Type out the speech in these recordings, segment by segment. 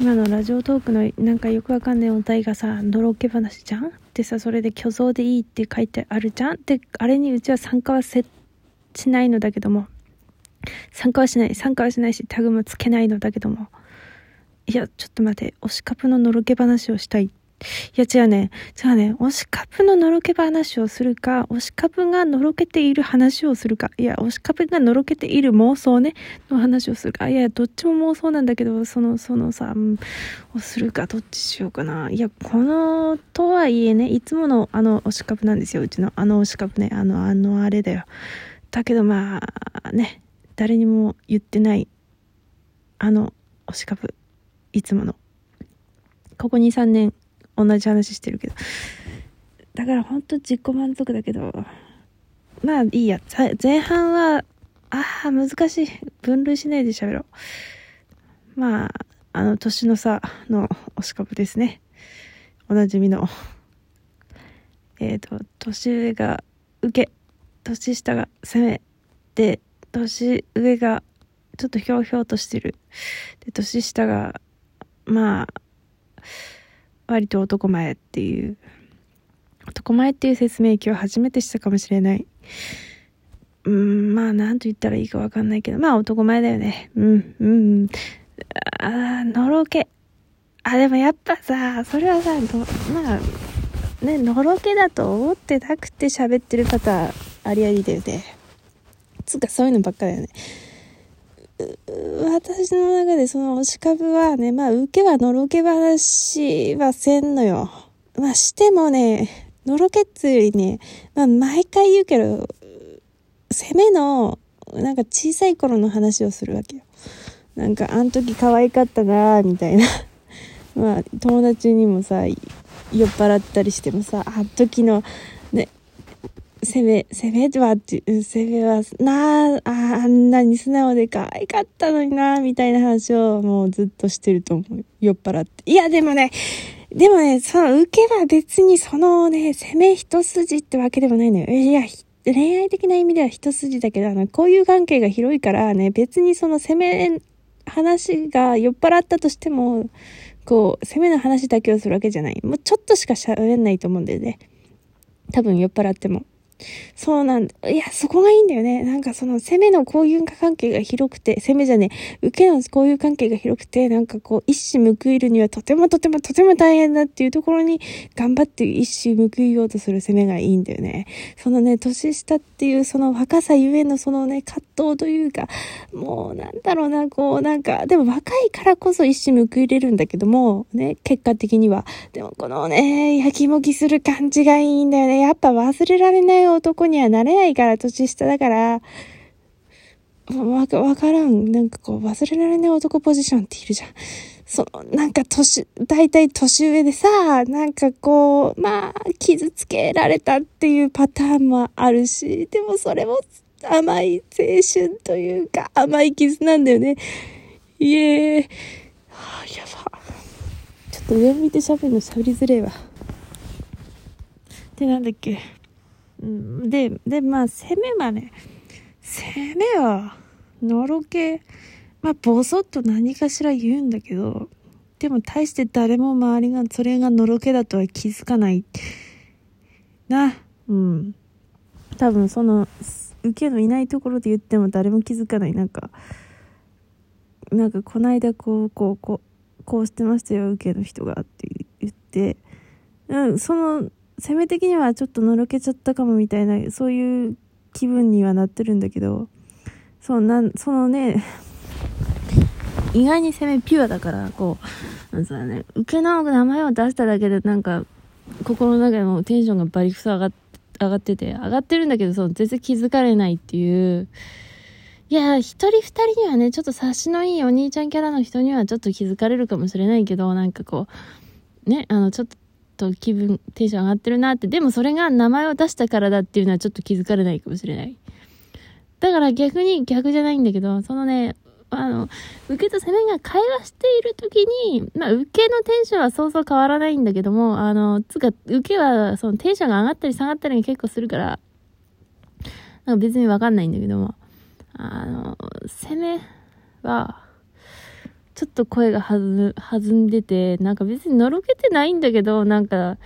今のラジオトークのなんかよくわかんないお題がさ、のろけ話じゃん？ってさ、それで虚像でいいって書いてあるじゃん？って、あれにうちは参加はせしないのだけども、参加はしない、参加はしないし、タグもつけないのだけども、いや、ちょっと待って、推しカプののろけ話をしたいいや違うね。違うね。推しカプののろけ話をするか、推しカプがのろけている話をするか、いや、推しカプがのろけている妄想ね、の話をするか、いや、どっちも妄想なんだけど、その、そのさ、をするか、どっちしようかな。いや、この、とはいえね、いつものあの推しカプなんですよ。うちのあの推しカプね、あの、あのあれだよ。だけどまあ、ね、誰にも言ってない、あの推しカプ、いつもの。ここ2、3年、同じ話してるけど。だからほんと自己満足だけど、まあいいや。前半は、ああ、難しい。分類しないで喋ろう。まあ、あの、年の差の推し株ですね。おなじみの。えっ、ー、と、年上が受け、年下が攻め、で、年上がちょっとひょうひょうとしてる。で、年下が、まあ、割と男前っていう、男前っていう説明今日初めてしたかもしれない。うん、まあ、なんと言ったらいいかわかんないけど、まあ男前だよね。うん、うん。ああ、のろけ。あ、でもやっぱさ、それはさ、まあ、ね、のろけだと思ってなくて喋ってる方、ありありだよね。つうか、そういうのばっかだよね。私の中でその推し株はね、まあ、受けはのろけ話はせんのよ。まあ、してもね、のろけっつうよりね、まあ、毎回言うけど、攻めの、なんか小さい頃の話をするわけよ。なんか、あの時可愛かったなみたいな。まあ、友達にもさ、酔っ払ったりしてもさ、あの時の、攻め、攻めはって、攻めは、なあ、あんなに素直で可愛かったのになみたいな話をもうずっとしてると思う。酔っ払って。いや、でもね、でもね、その受けは別にそのね、攻め一筋ってわけでもないのよ。いや、恋愛的な意味では一筋だけど、あの、こういう関係が広いからね、別にその攻め、話が酔っ払ったとしても、こう、攻めの話だけをするわけじゃない。もうちょっとしか喋んないと思うんだよね。多分酔っ払っても。そうなんだ。いや、そこがいいんだよね。なんかその攻めの交友関係が広くて、攻めじゃねえ、受けの交友関係が広くて、なんかこう、一矢報いるにはとてもとてもとても大変だっていうところに、頑張って一矢報いようとする攻めがいいんだよね。そのね、年下っていうその若さゆえのそのね、葛藤というか、もうなんだろうな、こう、なんか、でも若いからこそ一矢報いれるんだけども、ね、結果的には。でもこのね、やきもきする感じがいいんだよね。やっぱ忘れられない男にはなれないから、年下だから、わ、わからん。なんかこう、忘れられない男ポジションっているじゃん。その、なんか年、大体年上でさ、なんかこう、まあ、傷つけられたっていうパターンもあるし、でもそれも甘い青春というか、甘い傷なんだよね。いえ、はあ、やば。ちょっと上向いて喋るの喋りづれえわ。で、なんだっけ。で、で、まあ、攻めはね、攻めは、のろけ、まあ、ぼそっと何かしら言うんだけど、でも大して誰も周りがそれがのろけだとは気づかない。な、うん。多分その、受けのいないところで言っても誰も気づかない。なんか、なんかこないだこう、こう、こう、こうしてましたよ、受けの人がって言って、うん、その、攻め的にはちょっとのろけちゃったかもみたいな、そういう気分にはなってるんだけど、そう、なん、そのね、意外に攻めピュアだから、こう、なんつうのね、受けの名前を出しただけでなんか、心の中でもテンションがバリクソ上が上がってて、上がってるんだけど、その全然気づかれないっていう、いや、一人二人にはね、ちょっと察しのいいお兄ちゃんキャラの人にはちょっと気づかれるかもしれないけど、なんかこう、ね、あの、ちょっとと気分、テンション上がってるなって、でもそれが名前を出したからだっていうのはちょっと気づかれないかもしれない。だから逆に逆じゃないんだけど、そのね、あの、受けと攻めが会話している時に、まあ、受けのテンションはそうそう変わらないんだけども、あの、つか、受けは、そのテンションが上がったり下がったり結構するから、なんか別にわかんないんだけども、あの、攻めは、ちょっと声が弾んでて、なんか別にのろけてないんだけど、なんか、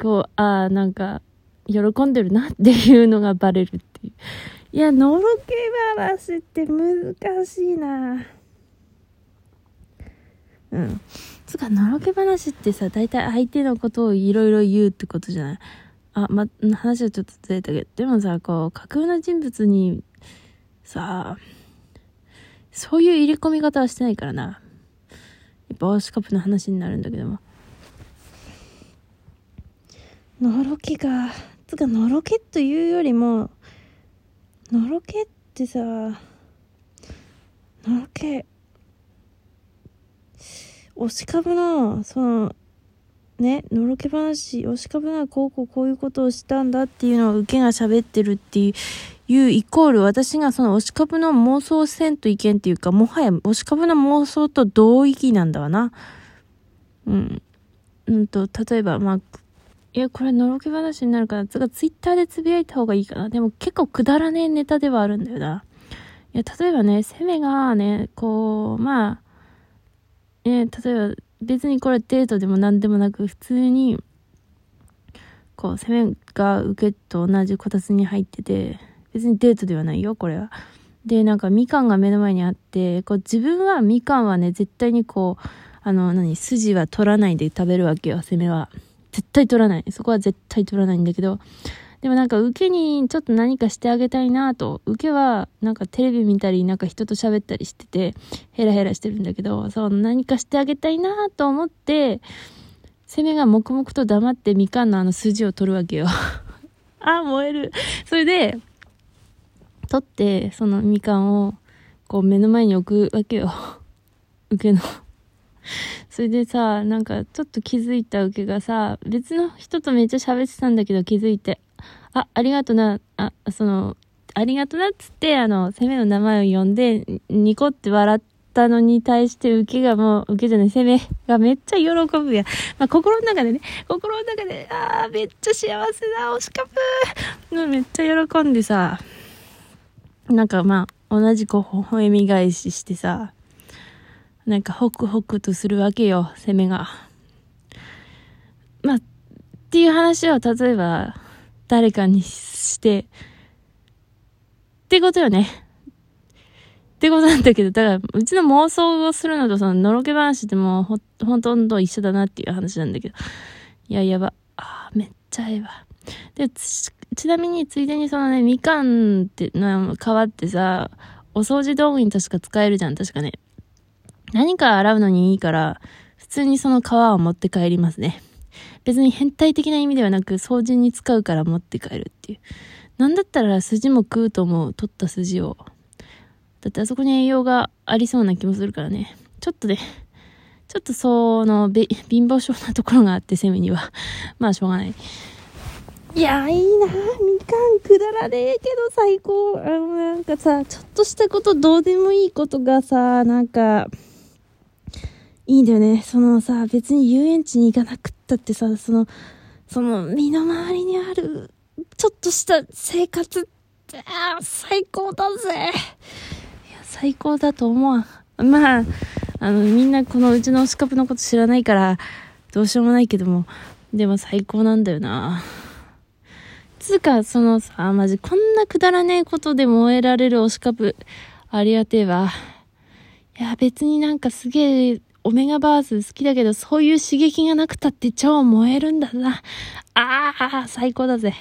こう、ああ、なんか、喜んでるなっていうのがバレるっていう。いや、のろけ話って難しいなうん。つか、のろけ話ってさ、大体相手のことをいろいろ言うってことじゃない？あ、ま、話はちょっとずれたけど、でもさ、こう、架空の人物に、さあ、そういう入れ込み方はしてないからな。やっぱワーシカップの話になるんだけども。のろけが、つか、のろけというよりも、のろけってさ、のろけ、推し株の、その、ね、のろけ話、推し株がこうこうこういうことをしたんだっていうのを受けが喋ってるっていう、いうイコール私がその推し株の妄想せんと意見っていうか、もはや推し株の妄想と同意義なんだわな。うん。うんと、例えば、まあ、いや、これのろけ話になるから、つかツイッターでつぶやいた方がいいかな。でも結構くだらねえネタではあるんだよな。いや、例えばね、攻めがね、こう、まあ、え例えば別にこれデートでも何でもなく、普通に、こう、攻めが受けと同じこたつに入ってて、別にデートではないよ、これは。で、なんかみかんが目の前にあって、こう自分はみかんはね、絶対にこう、あの、何、筋は取らないで食べるわけよ、攻めは。絶対取らない。そこは絶対取らないんだけど、でもなんか受けにちょっと何かしてあげたいなと。受けはなんかテレビ見たりなんか人と喋ったりしててヘラヘラしてるんだけど、そう何かしてあげたいなと思って、攻めが黙々と黙ってみかんのあの筋を取るわけよ。あ、燃える。それで、取って、そのみかんをこう目の前に置くわけよ。受けのそれでさ、なんかちょっと気づいた受けがさ、別の人とめっちゃ喋ってたんだけど気づいて、あ、ありがとな、あ、その、ありがとなっつって、あの、攻めの名前を呼んで、ニコって笑ったのに対して受けがもう、受けじゃない、攻めがめっちゃ喜ぶや。まあ、心の中でね、心の中で、あー、めっちゃ幸せだ、惜しかぷー。めっちゃ喜んでさ、なんかまあ、同じこう、微笑み返ししてさ、なんかホクホクとするわけよ、攻めが。まあ、っていう話を例えば、誰かにして、ってことよね。ってことなんだけど、だから、うちの妄想をするのとその、のろけ話ってもうほ、ほとんど一緒だなっていう話なんだけど。いや、やば。あめっちゃええわ。で、ち、なみに、ついでにそのね、みかんっての皮ってさ、お掃除道具に確か使えるじゃん、確かね。何か洗うのにいいから、普通にその皮を持って帰りますね。別に変態的な意味ではなく、掃除に使うから持って帰るっていう。なんだったら筋も食うと思う。取った筋を。だってあそこに栄養がありそうな気もするからね。ちょっとね、ちょっとその、貧乏症なところがあって、セミには。まあ、しょうがない。いや、いいなみかんくだらねえけど最高。あの、なんかさ、ちょっとしたこと、どうでもいいことがさ、なんか、いいんだよね。そのさ、別に遊園地に行かなくったってさ、その、その身の回りにある、ちょっとした生活って、あ最高だぜ。いや、最高だと思う。まあ、あの、みんなこのうちの推しカプのこと知らないから、どうしようもないけども、でも最高なんだよな。つか、そのさ、まじ、こんなくだらねえことで燃えられる推しカップ、ありがてえわ。いや、別になんかすげえ、オメガバース好きだけど、そういう刺激がなくたって超燃えるんだな。ああ、最高だぜ。